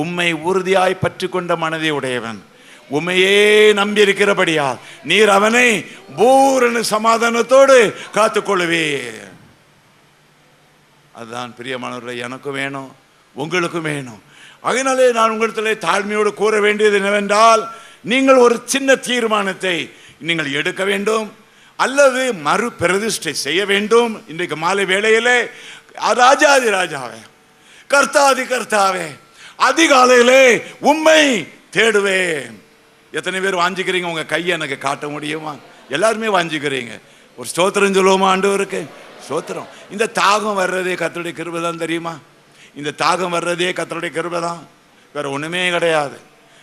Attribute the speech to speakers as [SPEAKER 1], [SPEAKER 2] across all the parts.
[SPEAKER 1] உம்மை உறுதியாய் பற்றி கொண்ட மனதை உடையவன். உம்மையே நம்பியிருக்கிறபடியால் நீர் அவனை பூரண சமாதானத்தோடு காத்துக்கொள்ளுவே அதுதான் பிரியமானவர்களை எனக்கும் வேணும் உங்களுக்கும் வேணும். அதனாலே நான் உங்களிடத்திலே தாழ்மையோடு கூற வேண்டியது என்னவென்றால் நீங்கள் ஒரு சின்ன தீர்மானத்தை நீங்கள் எடுக்க வேண்டும் அல்லது மறு பிரதிஷ்டை செய்ய வேண்டும். இன்றைக்கு மாலை வேளையிலே ராஜாதி ராஜாவே கர்த்தாதி கர்த்தாவே அதிகாலையிலே உண்மை தேடுவேன். எத்தனை பேர் வாஞ்சிக்கிறீங்க? உங்க கையை எனக்கு காட்ட முடியுமா? எல்லாருமே வாஞ்சிக்கிறீங்க. ஒரு ஸ்தோத்திரம் சொல்லுவோமா ஆண்டவருக்கு? ஸ்தோத்திரம். இந்த தாகம் வர்றதே கத்தருடைய கிருபை தான் தெரியுமா? இந்த தாகம் வர்றதே கத்தருடைய கிருபை தான் வேற ஒண்ணுமே கிடையாது.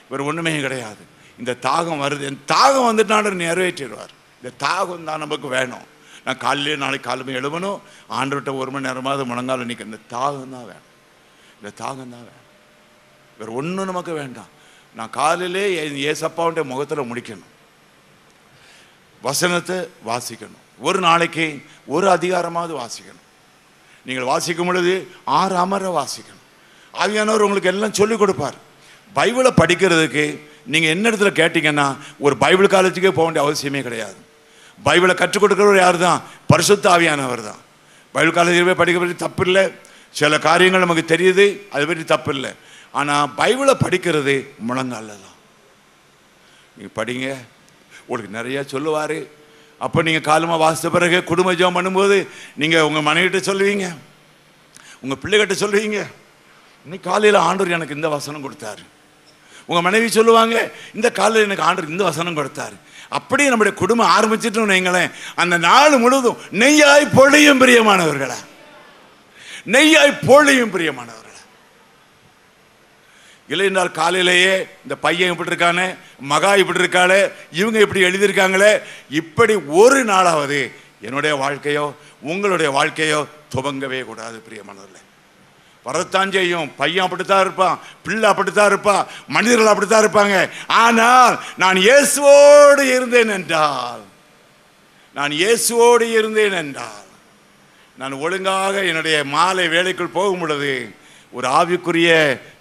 [SPEAKER 1] வேற ஒண்ணுமே கிடையாது. இந்த தாகம் வருது. இந்த தாகம் வந்துட்டு நிறைவேற்றிடுவார். இந்த தாகம் தான் நமக்கு வேணும். நான் காலையிலே நாளைக்கு காலமே எழுவணும் விட்ட ஒரு மணி நேரமாவது முழங்கால நிற்க இந்த தாகம் தான் வேணும். இந்த தாகம் தான் வேணும். வேறு ஒன்றும் நமக்கு வேண்டாம். நான் காலையிலே என் ஏசப்பாவுடைய முகத்தில் முடிக்கணும். வசனத்தை வாசிக்கணும். ஒரு நாளைக்கு ஒரு அதிகாரமாவது வாசிக்கணும். நீங்கள் வாசிக்கும் பொழுது ஆறு அமர வாசிக்கணும். ஆவியானவர் உங்களுக்கு எல்லாம் சொல்லிக் கொடுப்பார். பைபிளை படிக்கிறதுக்கு நீங்கள் என்ன இடத்துல கேட்டிங்கன்னா ஒரு பைபிள் காலேஜுக்கே போக வேண்டிய அவசியமே கிடையாது. பைபிளை கற்றுக் கொடுக்குறவர் யார் தான் பரிசுத்த ஆவியானவர் தான். பைபிள் காலேஜில் போய் படிக்க பற்றி தப்பு இல்லை சில காரியங்கள் நமக்கு தெரியுது அதை பற்றி தப்பு இல்லை ஆனால் பைபிளை படிக்கிறது முழங்கால தான் நீங்கள் படிங்க. உங்களுக்கு நிறையா சொல்லுவார். அப்போ நீங்கள் காலமாக வாசித்த பிறகு குடும்ப ஜோம் பண்ணும்போது நீங்கள் உங்கள் மனைவிட்ட சொல்லுவீங்க. உங்கள் பிள்ளைகிட்ட சொல்லுவீங்க. இன்னைக்கு காலையில் ஆண்டவர் எனக்கு இந்த வசனம் கொடுத்தாரு. உங்கள் மனைவி சொல்லுவாங்க இந்த காலையில் எனக்கு ஆண்டவர் இந்த வசனம் கொடுத்தாரு. அப்படியே நம்முடைய குடும்பம் ஆரம்பிச்சிட்டோம்னு நீங்களேன் அந்த நாள் முழுவதும் நெய்யாய் பொழியும் பிரியமானவர்களா. நெய்யாய் பொழியும் பிரியமானவர்கள். இல்லை காலையிலேயே இந்த பையன் இப்படி இருக்கானே மகா இப்படி இருக்காளே இவங்க இப்படி எழுதியிருக்காங்களே இப்படி ஒரு நாளாவது என்னுடைய வாழ்க்கையோ உங்களுடைய வாழ்க்கையோ துவங்கவே கூடாது பிரியமானவர்களே வரத்தான் செய்யும் பையன் அப்படித்தான் இருப்பான் பிள்ளை அப்படித்தான் இருப்பான் மனிதர்கள் அப்படித்தான் இருப்பாங்க. ஆனால் நான் இயேசுவோடு இருந்தேன் என்றால் நான் இயேசுவோடு இருந்தேன் என்றால் நான் ஒழுங்காக என்னுடைய மாலை வேலைக்குள் போகும் பொழுது ஒரு ஆவிக்குரிய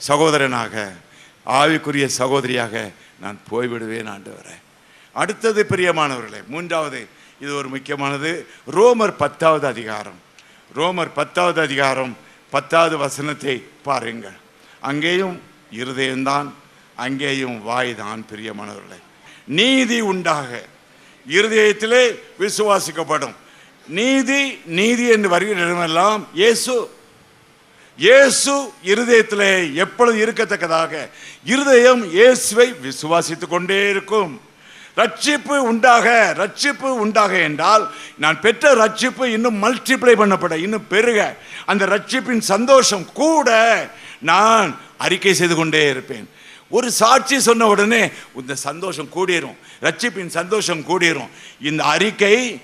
[SPEAKER 1] சகோதரனாக ஆவிக்குரிய சகோதரியாக நான் போய்விடுவேன் ஆண்டவரே. அடுத்தது பிரியமானவர்களே மூன்றாவது இது ஒரு முக்கியமானது ரோமர் பத்தாவது அதிகாரம். ரோமர் பத்தாவது அதிகாரம் பத்தாவது வசனத்தை பாருங்கள். அங்கேயும் இருதயம்தான் அங்கேயும் வாய் தான் பிரியமானவர்களே. நீதி உண்டாக இருதயத்திலே விசுவாசிக்கப்படும். நீதி நீதி என்று வருகிற இடமெல்லாம் இயேசு இயேசு இருதயத்திலே எப்பொழுது இருக்கத்தக்கதாக இருதயம் இயேசுவை விசுவாசித்துக் கொண்டே இருக்கும். ரட்சிப்பு உண்டாக ரட்சிப்பு உண்டாக என்றால் நான் பெற்ற ரட்சிப்பு இன்னும் மல்டிப்ளை பண்ணப்பட இன்னும் பெருக. அந்த ரட்சிப்பின் சந்தோஷம் கூட நான் அறிக்கை செய்து கொண்டே இருப்பேன். ஒரு சாட்சி சொன்ன உடனே இந்த சந்தோஷம் கூடிரும். ரட்சிப்பின் சந்தோஷம் கூடிரும். இந்த அறிக்கை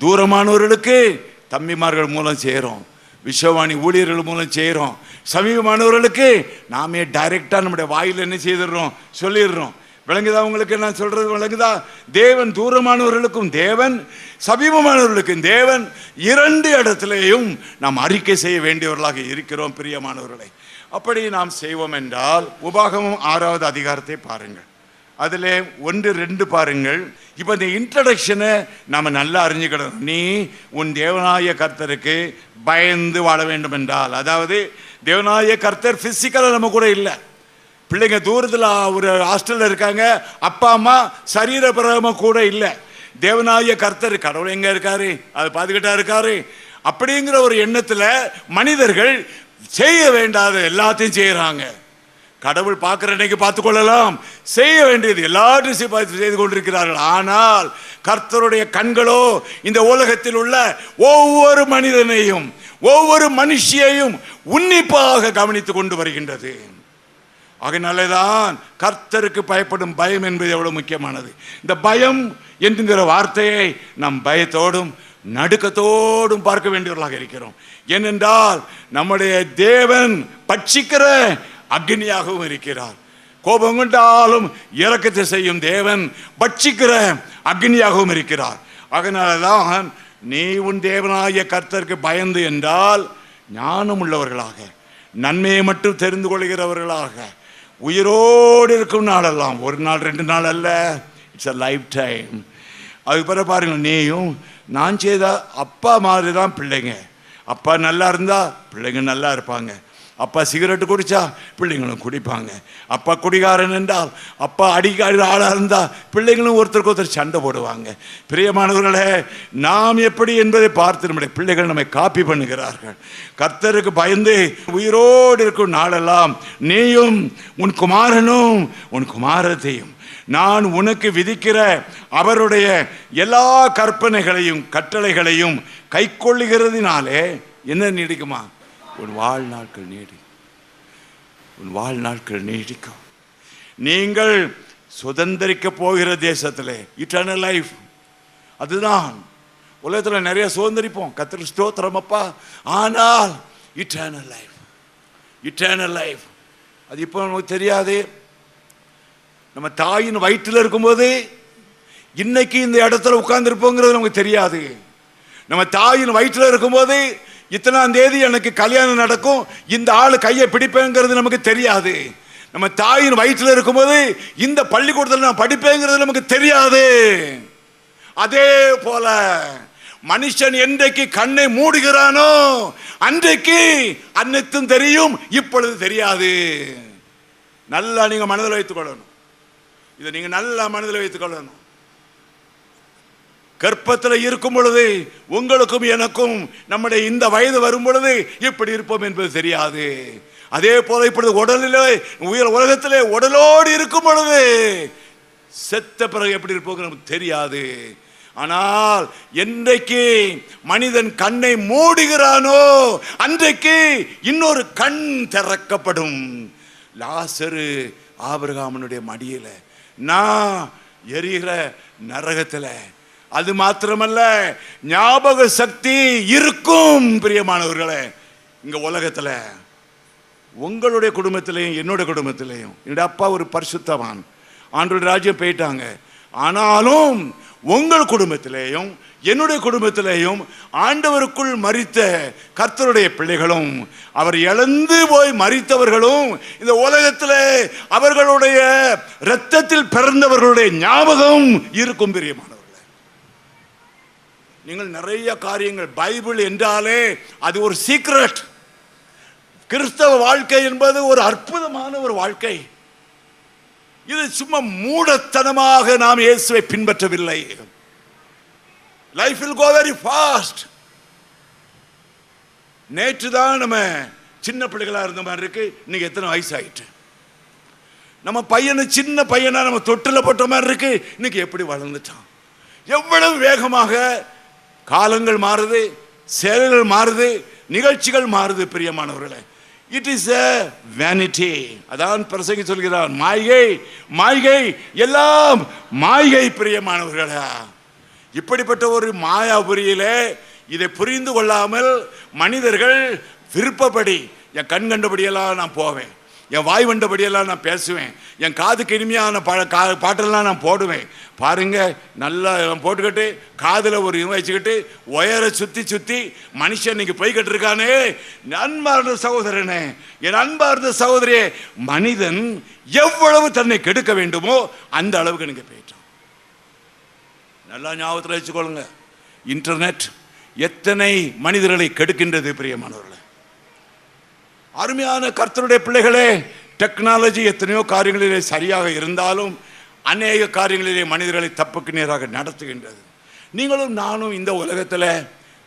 [SPEAKER 1] தூரமானவர்களுக்கு தம்பிமார்கள் மூலம் சேரும். விஸ்வவாணி ஊழியர்கள் மூலம் செய்கிறோம் சமீபமானவர்களுக்கு நாமே டைரெக்டாக நம்முடைய வாயில் என்ன செய்திடுறோம் சொல்லிடுறோம். விளங்குதா உங்களுக்கு நான் சொல்றது? விளங்குதா? தேவன் தூரமானவர்களுக்கும் தேவன் சமீபமானவர்களுக்கும் தேவன் இரண்டு இடத்திலேயும் நாம் அறிக்கை செய்ய வேண்டியவர்களாக இருக்கிறோம் பிரியமானவர்களை. அப்படி நாம் செய்வோம் என்றால் உபாகமம் ஆறாவது அதிகாரத்தை பாருங்கள். அதில் ஒன்று ரெண்டு பாருங்கள். இப்போ இந்த இன்ட்ரடக்ஷனை நம்ம நல்லா அறிஞ்சுக்கணும். நீ உன் தேவநாய கர்த்தருக்கு பயந்து வாழ வேண்டும் என்றால் அதாவது தேவநாய கர்த்தர் ஃபிசிக்கலாக நம்ம கூட இல்லை. பிள்ளைங்க தூரத்தில் ஒரு ஹாஸ்டலில் இருக்காங்க அப்பா அம்மா சரீரபிரகமாக கூட இல்லை. தேவநாய கர்த்தர் கடவுள் எங்கே இருக்காரு? அது பார்த்துக்கிட்டா இருக்காரு. அப்படிங்கிற ஒரு எண்ணத்தில் மனிதர்கள் செய்ய வேண்டாத எல்லாத்தையும் செய்கிறாங்க கடவுள் பார்க்குற அன்னைக்கு பார்த்து கொள்ளலாம் செய்ய வேண்டியது எல்லாத்தையும் பார்த்து செய்து கொண்டிருக்கிறார்கள். ஆனால் கர்த்தருடைய கண்களோ இந்த உலகத்தில் உள்ள ஒவ்வொரு மனிதனையும் ஒவ்வொரு மனுஷியையும் உன்னிப்பாக கவனித்து கொண்டு வருகின்றது. அதனாலதான் கர்த்தருக்கு பயப்படும் பயம் என்பது எவ்வளவு முக்கியமானது. இந்த பயம் என்கிற வார்த்தையை நாம் பயத்தோடும் நடுக்கத்தோடும் பார்க்க வேண்டியவர்களாக இருக்கிறோம். ஏனென்றால் நம்முடைய தேவன் பட்சிக்கிற அக்னியாகவும் இருக்கிறார். கோபம் கொண்டாலும் இறக்கத்தை செய்யும் தேவன் பட்சிக்கிற அக்னியாகவும் இருக்கிறார். அதனாலதான் நீ உன் தேவனாகிய கர்த்தருக்கு பயந்து என்றால் ஞானம் உள்ளவர்களாக நன்மையை மட்டும் தெரிந்து கொள்கிறவர்களாக உயிரோடு இருக்கும் நாளெல்லாம் ஒரு நாள் ரெண்டு நாள் அல்ல இட்ஸ் அ லைஃப் டைம் அது பிறகு பாருங்கள் நீயும் நான் செய்த அப்பா மாதிரி தான் பிள்ளைங்க. அப்பா நல்லா இருந்தால் பிள்ளைங்க நல்லா இருப்பாங்க. அப்பா சிகரெட்டு குடிச்சா பிள்ளைங்களும் குடிப்பாங்க. அப்பா குடிகாரன் என்றால் அப்பா அடிக்காடு ஆளாக இருந்தால் பிள்ளைங்களும் ஒருத்தருக்கு ஒருத்தர் சண்டை போடுவாங்க. பிரியமானவர்களே நாம் எப்படி என்பதை பார்த்து நம்முடைய பிள்ளைகள் நம்மை காப்பி பண்ணுகிறார்கள். கர்த்தருக்கு பயந்து உயிரோடு இருக்கும் நாளெல்லாம் நீயும் உன் குமாரனும் உன் குமாரத்தையும் நான் உனக்கு விதிக்கிற அவருடைய எல்லா கற்பனைகளையும் கட்டளைகளையும் கைக்கொள்ளுகிறதுனாலே என்ன நீடிக்குமா? உன் வாழ்நாட்கள் நீடி. உன் வாழ்நாட்கள் நீடிக்கும். நீங்கள் சுதந்திரிக்க போகிற தேசத்தில் இட்டர்னல் லைஃப் அதுதான். உலகத்தில் நிறைய சுதந்திரிப்போம். கத்திர ஸ்தோத்திரம் அப்பா. ஆனால் இட்டர்னல் லைஃப் இட்டர்னல் லைஃப் அது இப்போ நமக்கு தெரியாது. நம்ம தாயின் வயிற்றில் இருக்கும்போது இன்னைக்கு இந்த இடத்துல உட்கார்ந்துருப்போங்கிறது நமக்கு தெரியாது. நம்ம தாயின் வயிற்றில் இருக்கும்போது இத்தனாம் தேதி எனக்கு கல்யாணம் நடக்கும். இந்த ஆள் கையை பிடிப்பேங்கிறது நமக்கு தெரியாது. நம்ம தாயின் வயிற்றில் இருக்கும்போது இந்த பள்ளிக்கூடத்தில் நான் படிப்பேங்கிறது நமக்கு தெரியாது. அதே போல மனுஷன் என்றைக்கு கண்ணை மூடுகிறானோ அன்றைக்கு அன்னத்தும் தெரியும் இப்பொழுது தெரியாது. நல்லா நீங்க மனதில் வைத்துக் கொள்ளணும். இதை நீங்க நல்லா மனதில் வைத்துக் கொள்ளணும். கற்பத்தில் இருக்கும் பொழுது உங்களுக்கும் எனக்கும் நம்முடைய இந்த வயது வரும் பொழுது இப்படி இருப்போம் என்பது தெரியாது. அதே போல இப்பொழுது உடலிலே உயர் உலகத்திலே உடலோடு இருக்கும் பொழுது செத்த பிறகு எப்படி இருப்போம் நமக்கு தெரியாது. ஆனால் என்றைக்கு மனிதன் கண்ணை மூடுகிறானோ அன்றைக்கு இன்னொரு கண் திறக்கப்படும். லாசரு ஆபிரகாமனுடைய மடியில நான் எரிகிற நரகத்தில் அது மாத்திரமல்ல ஞாபக சக்தி இருக்கும் பிரியமானவர்களே. இங்க உலகத்தில் உங்களுடைய குடும்பத்திலையும் என்னோட குடும்பத்திலையும் என்னுடைய அப்பா ஒரு பரிசுத்தவான். ஆண்டோட ராஜ்யம் போயிட்டாங்க. ஆனாலும் உங்கள் குடும்பத்திலேயும் என்னுடைய குடும்பத்திலேயும் ஆண்டவருக்குள் மறித்த கர்த்தருடைய பிள்ளைகளும் அவர் இழந்து போய் மறித்தவர்களும் இந்த உலகத்தில் அவர்களுடைய இரத்தத்தில் பிறந்தவர்களுடைய ஞாபகம் இருக்கும் பிரியமானவர்களே. நீங்கள் நிறைய காரியங்கள் பைபிள் என்றாலே அது ஒரு சீக்ரெட் கிறிஸ்தவ வாழ்க்கை என்பது ஒரு அற்புதமான ஒரு வாழ்க்கை. இது சும்மா மூடத்தனமாக நாம் இயேசுவை பின்பற்றவில்லை. Life will go very fast நேற்று தான் நம்ம சின்ன பிள்ளைகளாக இருந்த மாதிரி இருக்கு. இன்னைக்கு எத்தனை வயசு ஆயிட்டு நம்ம பையனை சின்ன பையனா நம்ம தொட்டில் போட்ட மாதிரி இருக்கு. இன்னைக்கு எப்படி வளர்ந்துட்டான்? எவ்வளவு வேகமாக காலங்கள் மாறுது செயல்கள் மாறுது நிகழ்ச்சிகள் மாறுது பிரியமானவர்களே. இட் இஸ் எ வேனிட்டி அதான் பிரசங்கி சொல்கிறார் மாய்கை மாய்கை எல்லாம் மாய்கை பிரியமானவர்களா. இப்படிப்பட்ட ஒரு மாயாபுரியிலே இதை புரிந்து கொள்ளாமல் மனிதர்கள் விருப்பப்படி என் கண் கண்டபடியெல்லாம் நான் போவேன். என் வாய் வண்டபடியெல்லாம் நான் பேசுவேன். என் காதுக்கு இனிமையான பா கா பாட்டெல்லாம் நான் போடுவேன். பாருங்கள் நல்லா போட்டுக்கிட்டு காதில் ஒரு இவன் வச்சுக்கிட்டு ஒயரை சுற்றி சுற்றி மனுஷன் இன்னைக்கு போய்கிட்டு இருக்கானே. அன்பார்ந்த சகோதரனே என் அன்பார்ந்த சகோதரியே மனிதன் எவ்வளவு தன்னை கெடுக்க வேண்டுமோ அந்த அளவுக்கு நீங்கள் போயிட்டான். நல்லா ஞாபகத்தில் வச்சுக்கொள்ளுங்க. இன்டர்நெட் எத்தனை மனிதர்களை கெடுக்கின்றது பிரியமானவர்களை. அருமையான கர்த்தருடைய பிள்ளைகளே டெக்னாலஜி எத்தனையோ காரியங்களிலே சரியாக இருந்தாலும் அநேக காரியங்களிலே மனிதர்களை தப்புக்கு நேராக நடத்துகின்றது. நீங்களும் நானும் இந்த உலகத்தில்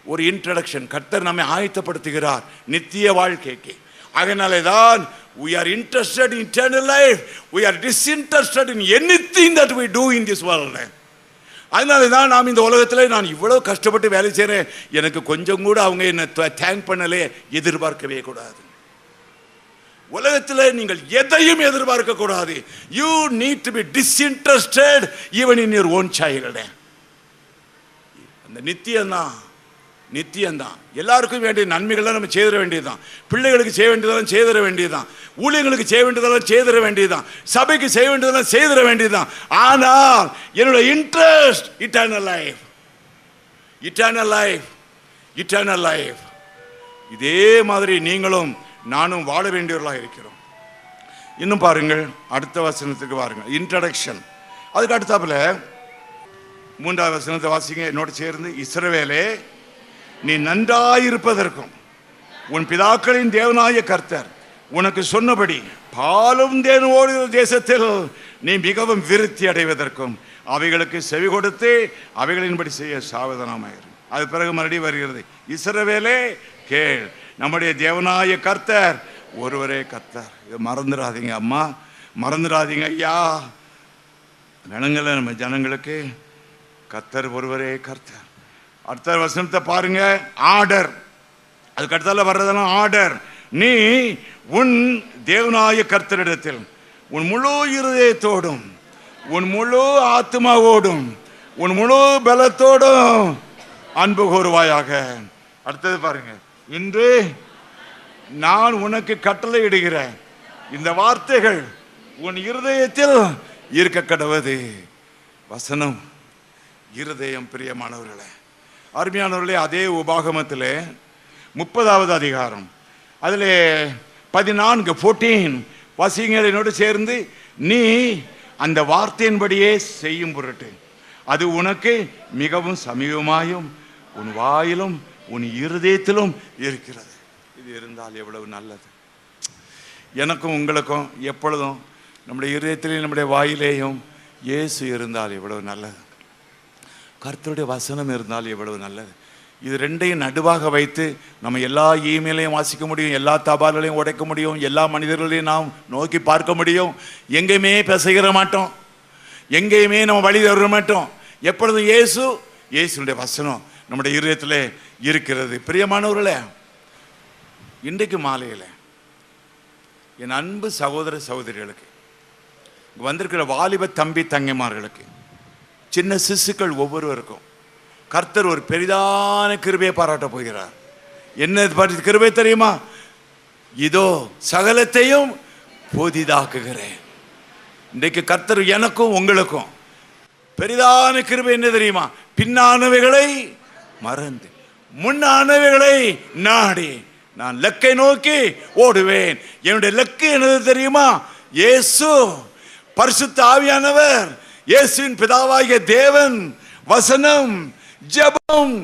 [SPEAKER 1] ஒரு இன்ட்ரடக்ஷன் கர்த்தர் நம்மை ஆயத்தப்படுத்துகிறார் நித்திய வாழ்க்கைக்கு. அதனாலே தான் we are interested in eternal life. We are disinterested in anything that we do in this world. அதனால தான் நாம் இந்த உலகத்தில் நான் இவ்வளோ கஷ்டப்பட்டு வேலை செய்கிறேன் எனக்கு கொஞ்சம் கூட அவங்க என்னை தேங்க் பண்ணலே எதிர்பார்க்கவே கூடாது. உலகத்தில் நீங்கள் எதையும் எதிர்பார்க்க கூடாது. You need to be disinterested even in your own child அந்த நித்தியம்தான். நித்தியம்தான். எல்லாருக்கும் வேண்டிய நன்மைகள்லாம் நம்ம செய்திட வேண்டியதுதான். பிள்ளைகளுக்கு செய்ய வேண்டியதெல்லாம் செய்திட வேண்டியதுதான். ஊழியர்களுக்கு செய்ய வேண்டியதெல்லாம் செய்திட வேண்டியதுதான். சபைக்கு செய்ய வேண்டியதெல்லாம் செய்திட வேண்டியதுதான். ஆனால் என்னுடைய interest eternal life eternal life eternal life இதே மாதிரி நீங்களும் நானும் வாழ வேண்டியவர்களாக இருக்கிறோம். இன்னும் பாருங்கள் அடுத்த வசனத்துக்கு பாருங்கள் இன்ட்ரடக்ஷன் அதுக்கு அடுத்தாப்புல மூன்றாவது வசனத்தை வாசிங்க. என்னோட சேர்ந்து இஸ்ரவேலே நீ நன்றாயிருப்பதற்கும் உன் பிதாக்களின் தேவனாய கர்த்தர் உனக்கு சொன்னபடி பாலும் தேனும் தேசத்தில் நீ மிகவும் விருத்தி அடைவதற்கும் அவைகளுக்கு செவி கொடுத்து அவைகளின்படி செய்ய சாவதானமாயிரு. அது பிறகு மறுபடியும் வருகிறது. இஸ்ரவேலே கேள் நம்முடைய தேவனாய கர்த்தர் ஒருவரே கர்த்தர். இதை மறந்துடாதீங்க அம்மா. மறந்துடாதீங்க ஐயா. கணங்கள நம்ம ஜனங்களுக்கு கர்த்தர் ஒருவரே கர்த்தர். அடுத்த வசனத்தை பாருங்க. ஆர்டர் அதுக்கு அடுத்தால வர்றதெல்லாம் ஆர்டர் நீ உன் தேவனாய கர்த்தரிடத்தில் உன் முழு இருதயத்தோடும் உன் முழு ஆத்மாவோடும் உன் முழு பலத்தோடும் அன்பு கூறுவாயாக. அடுத்தது பாருங்கள் இன்று நான் உனக்கு கட்டளை இடுகிறேன் இந்த வார்த்தைகள் உன் இருதயத்தில் இருக்க கடவுது வசனம். இருதயம் பிரியமானவர்களே அருமையானவர்களே அதே உபாகமத்தில் முப்பதாவது அதிகாரம். அதில் பதினான்கு ஃபோர்டீன் வசிங்களோடு சேர்ந்து நீ அந்த வார்த்தையின்படியே செய்யும் பொருட்டு அது உனக்கு மிகவும் சமீபமாயும் உன் வாயிலும் உன் இருதயத்திலும் இருக்கிறது. இது இருந்தால் எவ்வளவு நல்லது. எனக்கும் உங்களுக்கும் எப்பொழுதும் நம்முடைய இருதயத்திலேயும் நம்முடைய வாயிலேயும் இயேசு இருந்தால் எவ்வளவு நல்லது. கர்த்தருடைய வசனம் இருந்தால் எவ்வளவு நல்லது. இது ரெண்டையும் நடுவாக வைத்து நம்ம எல்லா இமெயிலையும் வாசிக்க முடியும் எல்லா தபால்களையும் உடைக்க முடியும் எல்லா மனிதர்களையும் நாம் நோக்கி பார்க்க முடியும். எங்கேயுமே பிசைகிற மாட்டோம். எங்கேயுமே நம்ம வழி தர மாட்டோம். எப்பொழுதும் இயேசு இயேசுடைய வசனம் நம்முடைய இருதயத்தில் இருக்கிறது. பிரியமானவர்களே இன்றைக்கு மாலையில் என் அன்பு சகோதர சகோதரிகளுக்கு வந்திருக்கிற வாலிப தம்பி தங்கைமார்களுக்கு சின்ன சிசுக்கள் ஒவ்வொருவருக்கும் கர்த்தர் ஒரு பெரிதான கிருபையை பாராட்ட போகிறார். என்ன பாட்டு கிருபை தெரியுமா? இதோ சகலத்தையும் புதிதாக்குகிறேன். இன்றைக்கு கர்த்தர் எனக்கும் உங்களுக்கும் பெரிதான கிருபை என்ன தெரியுமா? பின்னானவைகளை மறந்து முன்னானவைகளை நாடி நான் லக்கை நோக்கி ஓடுவேன். என்னுடைய லக்கு என்னது தெரியுமா? இயேசு பரிசுத்த ஆவியானவர் இயேசுவின் பிதாவாகிய தேவன் வசனம் ஜெபம்.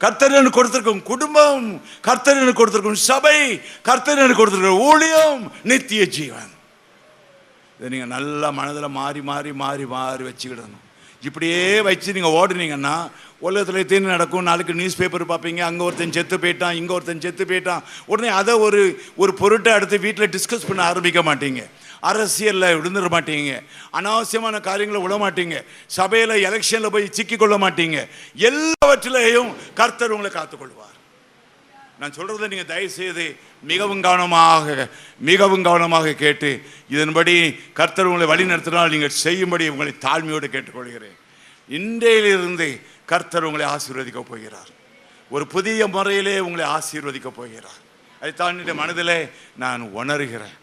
[SPEAKER 1] கர்த்தரனு கொடுத்திருக்கும் குடும்பம் கர்த்தரன் கொடுத்திருக்கும் சபை கர்த்தரன் கொடுத்திருக்கும் ஊழியம் நித்திய ஜீவன். இதை நீங்கள் நல்லா மனதில் மாறி மாறி மாறி மாறி வச்சுக்கிடணும். இப்படியே வச்சு நீங்கள் ஓடுனீங்கன்னா உலகத்தில் எத்தனை நடக்கும் நாளைக்கு நியூஸ் பேப்பர் பார்ப்பீங்க அங்கே ஒருத்தன் செத்து போயிட்டான் இங்கே ஒருத்தன் செத்து போயிட்டான். உடனே அதை ஒரு ஒரு பொருட்டை அடுத்து வீட்டில் டிஸ்கஸ் பண்ண ஆரம்பிக்க மாட்டீங்க. அரசியலில் விழுந்துட மாட்டீங்க. அனாவசியமான காரியங்களை விட மாட்டீங்க. சபையில் எலெக்ஷனில் போய் சிக்கிக்கொள்ள மாட்டீங்க. எல்லாவற்றிலேயும் கர்த்தர் உங்களை காத்துக்கொள்வார். நான் சொல்கிறத நீங்கள் தயவு செய்து மிகவும் கவனமாக மிகவும் கவனமாக கேட்டு இதன்படி கர்த்தர் உங்களை வழி நடத்தினால் நீங்கள் செய்யும்படி உங்களை தாழ்மையோடு கேட்டுக்கொள்கிறேன். இன்றையிலிருந்து கர்த்தர் உங்களை ஆசீர்வதிக்க போகிறார். ஒரு புதிய முறையிலே உங்களை ஆசீர்வதிக்க போகிறார். அதைத்தான் என்னுடைய மனதிலே நான் உணர்கிறேன்.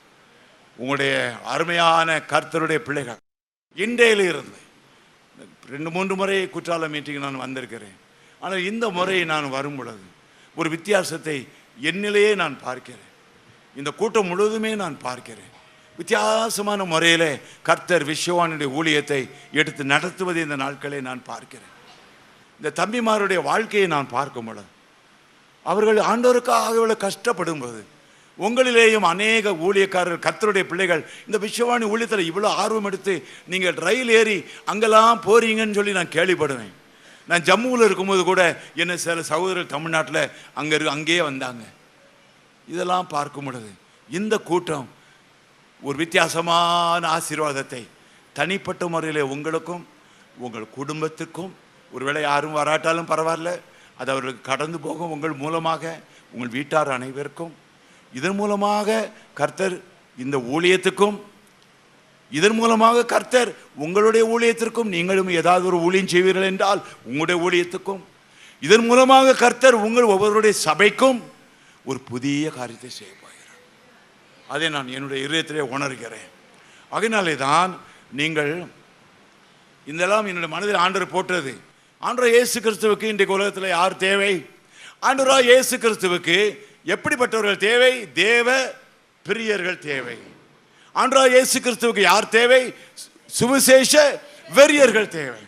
[SPEAKER 1] உங்களுடைய அருமையான கர்த்தருடைய பிள்ளைகள் இன்றையிலிருந்து ரெண்டு மூன்று முறை குற்றால மீட்டிங் நான் வந்திருக்கிறேன். ஆனால் இந்த முறை நான் வரும் பொழுது ஒரு வித்தியாசத்தை என்னிலேயே நான் பார்க்கிறேன். இந்த கூட்டம் முழுவதுமே நான் பார்க்கிறேன். வித்தியாசமான முறையிலே கர்த்தர் விஸ்வவானுடைய ஊழியத்தை எடுத்து நடத்துவதை இந்த நாட்களை நான் பார்க்கிறேன். இந்த தம்பிமாருடைய வாழ்க்கையை நான் பார்க்கும் பொழுது அவர்கள் ஆண்டோருக்காக இவ்வளோ கஷ்டப்படும் போது உங்களிலேயும் அநேக ஊழியக்காரர்கள் கத்தருடைய பிள்ளைகள் இந்த விஸ்வவாணி ஊழியத்தில் இவ்வளோ ஆர்வம் எடுத்து நீங்கள் ரயில் ஏறி அங்கெல்லாம் போறீங்கன்னு சொல்லி நான் கேள்விப்படுவேன். நான் ஜம்முவில் இருக்கும்போது கூட என்ன சில சகோதரர் தமிழ்நாட்டில் அங்கே இரு அங்கேயே வந்தாங்க. இதெல்லாம் பார்க்கும் பொழுது இந்த கூட்டம் ஒரு வித்தியாசமான ஆசீர்வாதத்தை தனிப்பட்ட முறையில் உங்களுக்கும் உங்கள் குடும்பத்துக்கும் ஒருவேளை யாரும் வராட்டாலும் பரவாயில்ல. அது அவர்களுக்கு கடந்து போகும் உங்கள் மூலமாக உங்கள் வீட்டார் அனைவருக்கும். இதன் மூலமாக கர்த்தர் இந்த ஊழியத்துக்கும் இதன் மூலமாக கர்த்தர் உங்களுடைய ஊழியத்திற்கும் நீங்களும் ஏதாவது ஒரு ஊழியம் செய்வீர்கள் என்றால் உங்களுடைய ஊழியத்துக்கும். இதன் மூலமாக கர்த்தர் உங்கள் ஒவ்வொருடைய சபைக்கும் ஒரு புதிய காரியத்தை செய்ய போகிறார். அதை நான் என்னுடைய இதயத்திலே உணர்கிறேன். அதனாலே தான் நீங்கள் இதெல்லாம் என்னுடைய மனதில் ஆண்டர் போட்டது. ஆண்டவர் இயேசு கிறிஸ்துவுக்கு இன்றைக்கு உலகத்தில் யார் தேவை? ஆண்டவரா இயேசு கிறிஸ்துவுக்கு எப்படிப்பட்டவர்கள் தேவை? தேவ பிரியர்கள் தேவை. ஆண்டா இயேசு கிறிஸ்துவுக்கு யார் தேவை? சுவிசேஷ வெறியர்கள் தேவை.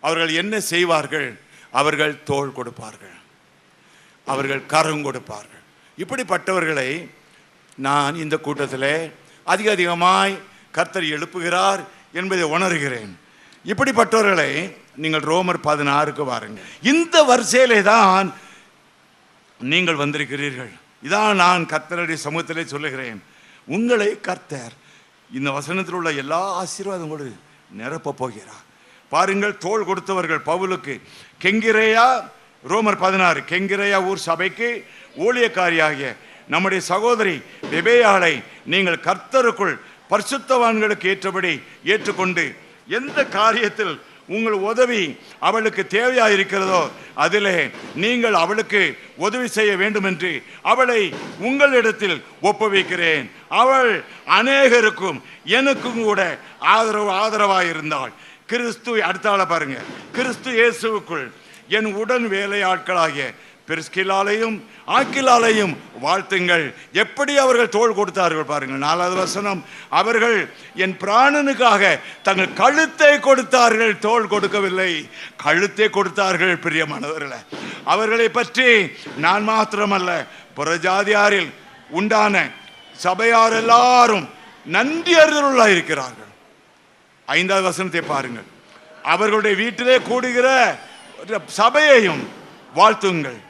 [SPEAKER 1] அவர்கள் என்ன செய்வார்கள்? அவர்கள் தோள் கொடுப்பார்கள். அவர்கள் கரம் கொடுப்பார்கள். இப்படிப்பட்டவர்களை நான் இந்த கூட்டத்தில் அதிக அதிகமாய் கர்த்தர் எழுப்புகிறார் என்பதை உணர்கிறேன். இப்படிப்பட்டவர்களை நீங்கள் ரோமர் பதினாறுக்கு வாருங்க. இந்த வரிசையிலே தான் நீங்கள் வந்திருக்கிறீர்கள். இதான் நான் கர்த்தருடைய சமூகத்திலே சொல்லுகிறேன். உங்களை கர்த்தர் இந்த வசனத்தில் உள்ள எல்லா ஆசீர்வாதங்களோடு நிரப்ப போகிறார். பாருங்கள் தோள் கொடுத்தவர்கள் பவுலுக்கு கெங்கிரேயா ரோமர் பதினாறு கெங்கிரேயா ஊர் சபைக்கு ஊழியக்காரியாகிய நம்முடைய சகோதரி விபேயாளை நீங்கள் கர்த்தருக்குள் பரிசுத்தவான்களுக்கு ஏற்றபடி ஏற்றுக்கொண்டு எந்த காரியத்தில் உங்கள் உதவி அவளுக்கு தேவையா இருக்கிறதோ அதிலே நீங்கள் அவளுக்கு உதவி செய்ய வேண்டும் என்று அவளை உங்களிடத்தில் ஒப்புவிக்கிறேன். அவள் அநேகருக்கும் எனக்கும் கூட ஆதரவு ஆதரவாக இருந்தாள் கிறிஸ்து அடுத்தால பாருங்க. கிறிஸ்து இயேசுவுக்குள் என் உடன் வேலையாட்களாகிய பிரிஸ்கிலாலையும் ஆக்கிலாலையும் வாழ்த்துங்கள். எப்படி அவர்கள் தோள் கொடுத்தார்கள் பாருங்கள். நாலாவது வசனம் அவர்கள் என் பிராணனுக்காக தங்கள் கழுத்தை கொடுத்தார்கள் தோள் கொடுக்கவில்லை. கழுத்தை கொடுத்தார்கள் பிரியமானவர்களை. அவர்களை பற்றி நான் மாத்திரமல்ல புறஜாதியாரில் உண்டான சபையார் எல்லாரும் நன்றி அறிதலுள்ள இருக்கிறார்கள். ஐந்தாவது வசனத்தை பாருங்கள். அவர்களுடைய வீட்டிலே கூடுகிற சபையையும் வாழ்த்துங்கள்.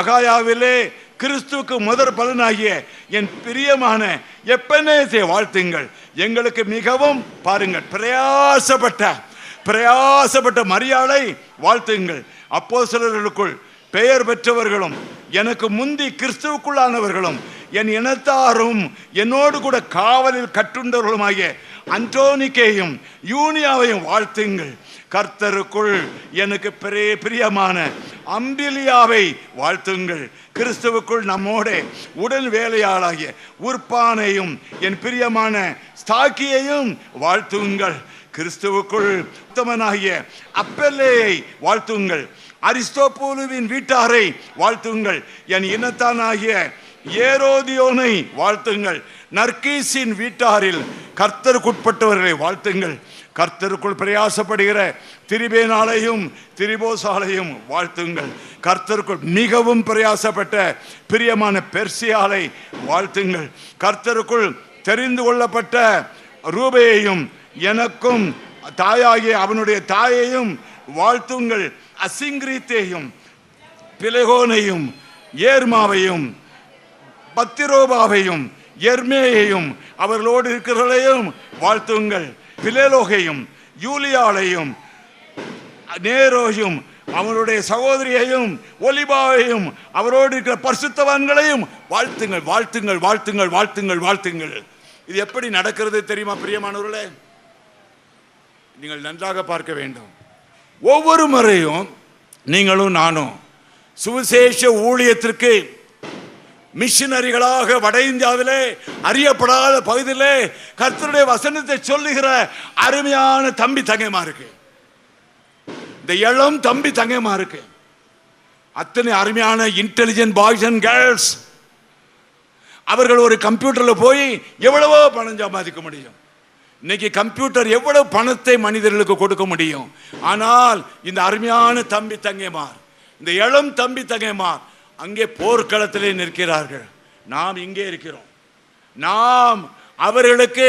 [SPEAKER 1] அகாயாவிலே கிறிஸ்துவுக்கு முதற் பலனாகிய என் பிரியமான எப்பனேசை வாழ்த்துங்கள். எங்களுக்கு மிகவும் பாருங்கள் பிரயாசப்பட்ட பிரயாசப்பட்ட மரியாதை வாழ்த்துங்கள். அப்போ சிலர்களுக்குள் பெயர் பெற்றவர்களும் எனக்கு முந்தி கிறிஸ்துவுக்குள்ளானவர்களும் என் இனத்தாரும் என்னோடு கூட காவலில் கட்டுண்டவர்களுமாகிய அன்டோனிக்கையும் யூனியாவையும் வாழ்த்துங்கள். கர்த்தருக்குள் எனக்கு பெரிய பிரியமான அம்பிலியாவை வாழ்த்துங்கள். கிறிஸ்துவுக்குள் நம்மோட உடன் வேலையாளாகிய உற்பானையும் என் பிரியமான ஸ்தாக்கியையும் வாழ்த்துங்கள். கிறிஸ்துவுக்குள் உத்தமனாகிய அப்பெல்லையை வாழ்த்துங்கள். அரிஸ்டோபோலுவின் வீட்டாரை வாழ்த்துங்கள். என் இனத்தானாகிய ஏரோதியோனை வாழ்த்துங்கள். நர்கீஸின் வீட்டாரில் கர்த்தருக்குட்பட்டவர்களை வாழ்த்துங்கள். கர்த்தருக்குள் பிரயாசப்படுகிற திரிபேனாலையும் திரிபோசாலையும் வாழ்த்துங்கள். கர்த்தருக்குள் மிகவும் பிரயாசப்பட்ட பிரியமான பெர்சியாலை வாழ்த்துங்கள். கர்த்தருக்குள் தெரிந்து கொள்ளப்பட்ட ரூபையையும் எனக்கும் தாயாகிய அவனுடைய தாயையும் வாழ்த்துங்கள். அசிங்கிரீத்தையும் பிலகோனையும் ஏர்மாவையும் பத்திரோபாவையும் எர்மேயையும் அவர்களோடு இருக்கிறவர்களையும் வாழ்த்துங்கள். பிலேலோகையும் யூலியாளையும் நேரோயும் அவனுடைய சகோதரியையும் ஒலிபாவையும் அவரோடு இருக்கிற பரிசுத்தவான்களையும் வாழ்த்துங்கள் வாழ்த்துங்கள் வாழ்த்துங்கள் வாழ்த்துங்கள் வாழ்த்துங்கள். இது எப்படி நடக்கிறது தெரியுமா பிரியமானவர்களே? நீங்கள் நன்றாக பார்க்க வேண்டும். ஒவ்வொரு முறையும் நீங்களும் நானும் சுவிசேஷ ஊழியத்திற்கு மிஷினரிகளாக வட இந்தியாவிலே அறியப்படாத பகுதியிலே கர்த்தருடைய வசனத்தை சொல்லுகிற அருமையான தம்பி தங்கைமா இருக்கு இந்த இளம் தம்பி தங்கைமா இருக்கு அத்தனை அருமையான இன்டெலிஜென்ட் பாய்ஸ் அண்ட் கேர்ள்ஸ் அவர்கள் ஒரு கம்ப்யூட்டர்ல போய் எவ்வளவோ பணம் சம்பாதிக்க முடியும். இன்னைக்கு கம்ப்யூட்டர் எவ்வளவு பணத்தை மனிதர்களுக்கு கொடுக்க முடியும். ஆனால் இந்த அருமையான தம்பி தங்கைமார் இந்த இளம் தம்பி தங்கைமார் அங்கே போர்க்களத்திலே நிற்கிறார்கள். நாம் இங்கே இருக்கிறோம். நாம் அவர்களுக்கு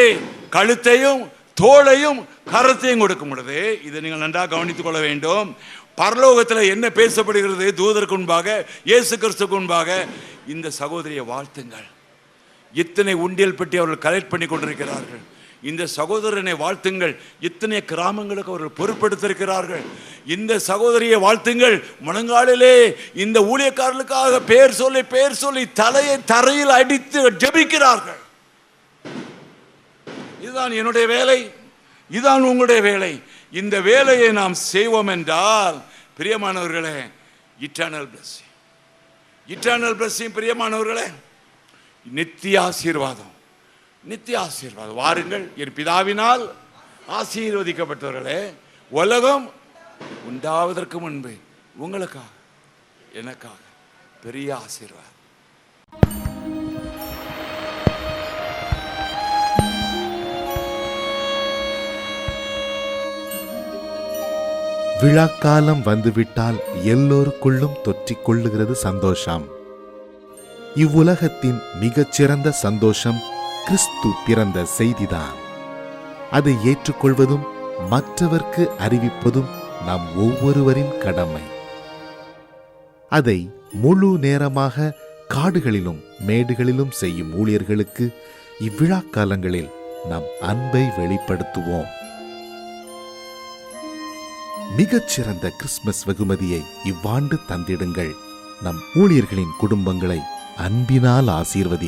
[SPEAKER 1] கழுத்தையும் தோளையும் கரத்தையும் கொடுக்கும் பொழுது இதை நீங்கள் நன்றாக கவனித்துக் கொள்ள வேண்டும். பரலோகத்தில் என்ன பேசப்படுகிறது? தூதருக்கு முன்பாக இயேசு கிறிஸ்துக்கு முன்பாக இந்த சகோதரியை வாழ்த்துங்கள். இத்தனை உண்டியல் பெட்டி அவர்கள் கலெக்ட் பண்ணி கொண்டிருக்கிறார்கள். இந்த சகோதரனை வாழ்த்துங்கள். இத்தனை கிராமங்களுக்கு அவர்கள் பொறுப்பெடுத்திருக்கிறார்கள் இந்த சகோதரியை வாழ்த்துங்கள். முழங்காலிலே இந்த ஊழியக்காரர்களுக்காக பெயர் சொல்லி பெயர் சொல்லி தலையை தரையில் அடித்து ஜெபிக்கிறார்கள். இதுதான் என்னுடைய வேலை. இதுதான் உங்களுடைய வேலை. இந்த வேலையை நாம் செய்வோம் என்றால் பிரியமானவர்களே இட்டர்னல் பிளஸிங் இட்டர்னல் பிளஸிங் பிரியமானவர்களே நித்திய ஆசீர்வாதம். நித்திய ஆசீர்வாதம் வாருங்கள் என் பிதாவினால் ஆசீர்வதிக்கப்பட்டவர்களே உலகம் உண்டாவதற்கு முன்பு உங்களுக்காக எனக்காக பெரிய ஆசீர்வாதம்.
[SPEAKER 2] விழாக்காலம் வந்துவிட்டால் எல்லோருக்குள்ளும் தொற்றிக் கொள்ளுகிறது சந்தோஷம். இவ்வுலகத்தின் மிகச்சிறந்த சந்தோஷம் கிறிஸ்து பிறந்த செய்திதான். அதை ஏற்றுக்கொள்வதும் மற்றவர்க்கு அறிவிப்பதும் நம் ஒவ்வொருவரின் கடமை. அதை முழு நேரமாக காடுகளிலும் மேடுகளிலும் செய்யும் ஊழியர்களுக்கு இவ்விழா காலங்களில் நம் அன்பை வெளிப்படுத்துவோம். மிகச்சிறந்த கிறிஸ்துமஸ் வெகுமதியை இவ்வாண்டு தந்திடுங்கள். நம் ஊழியர்களின் குடும்பங்களை அன்பினால் ஆசீர்வதி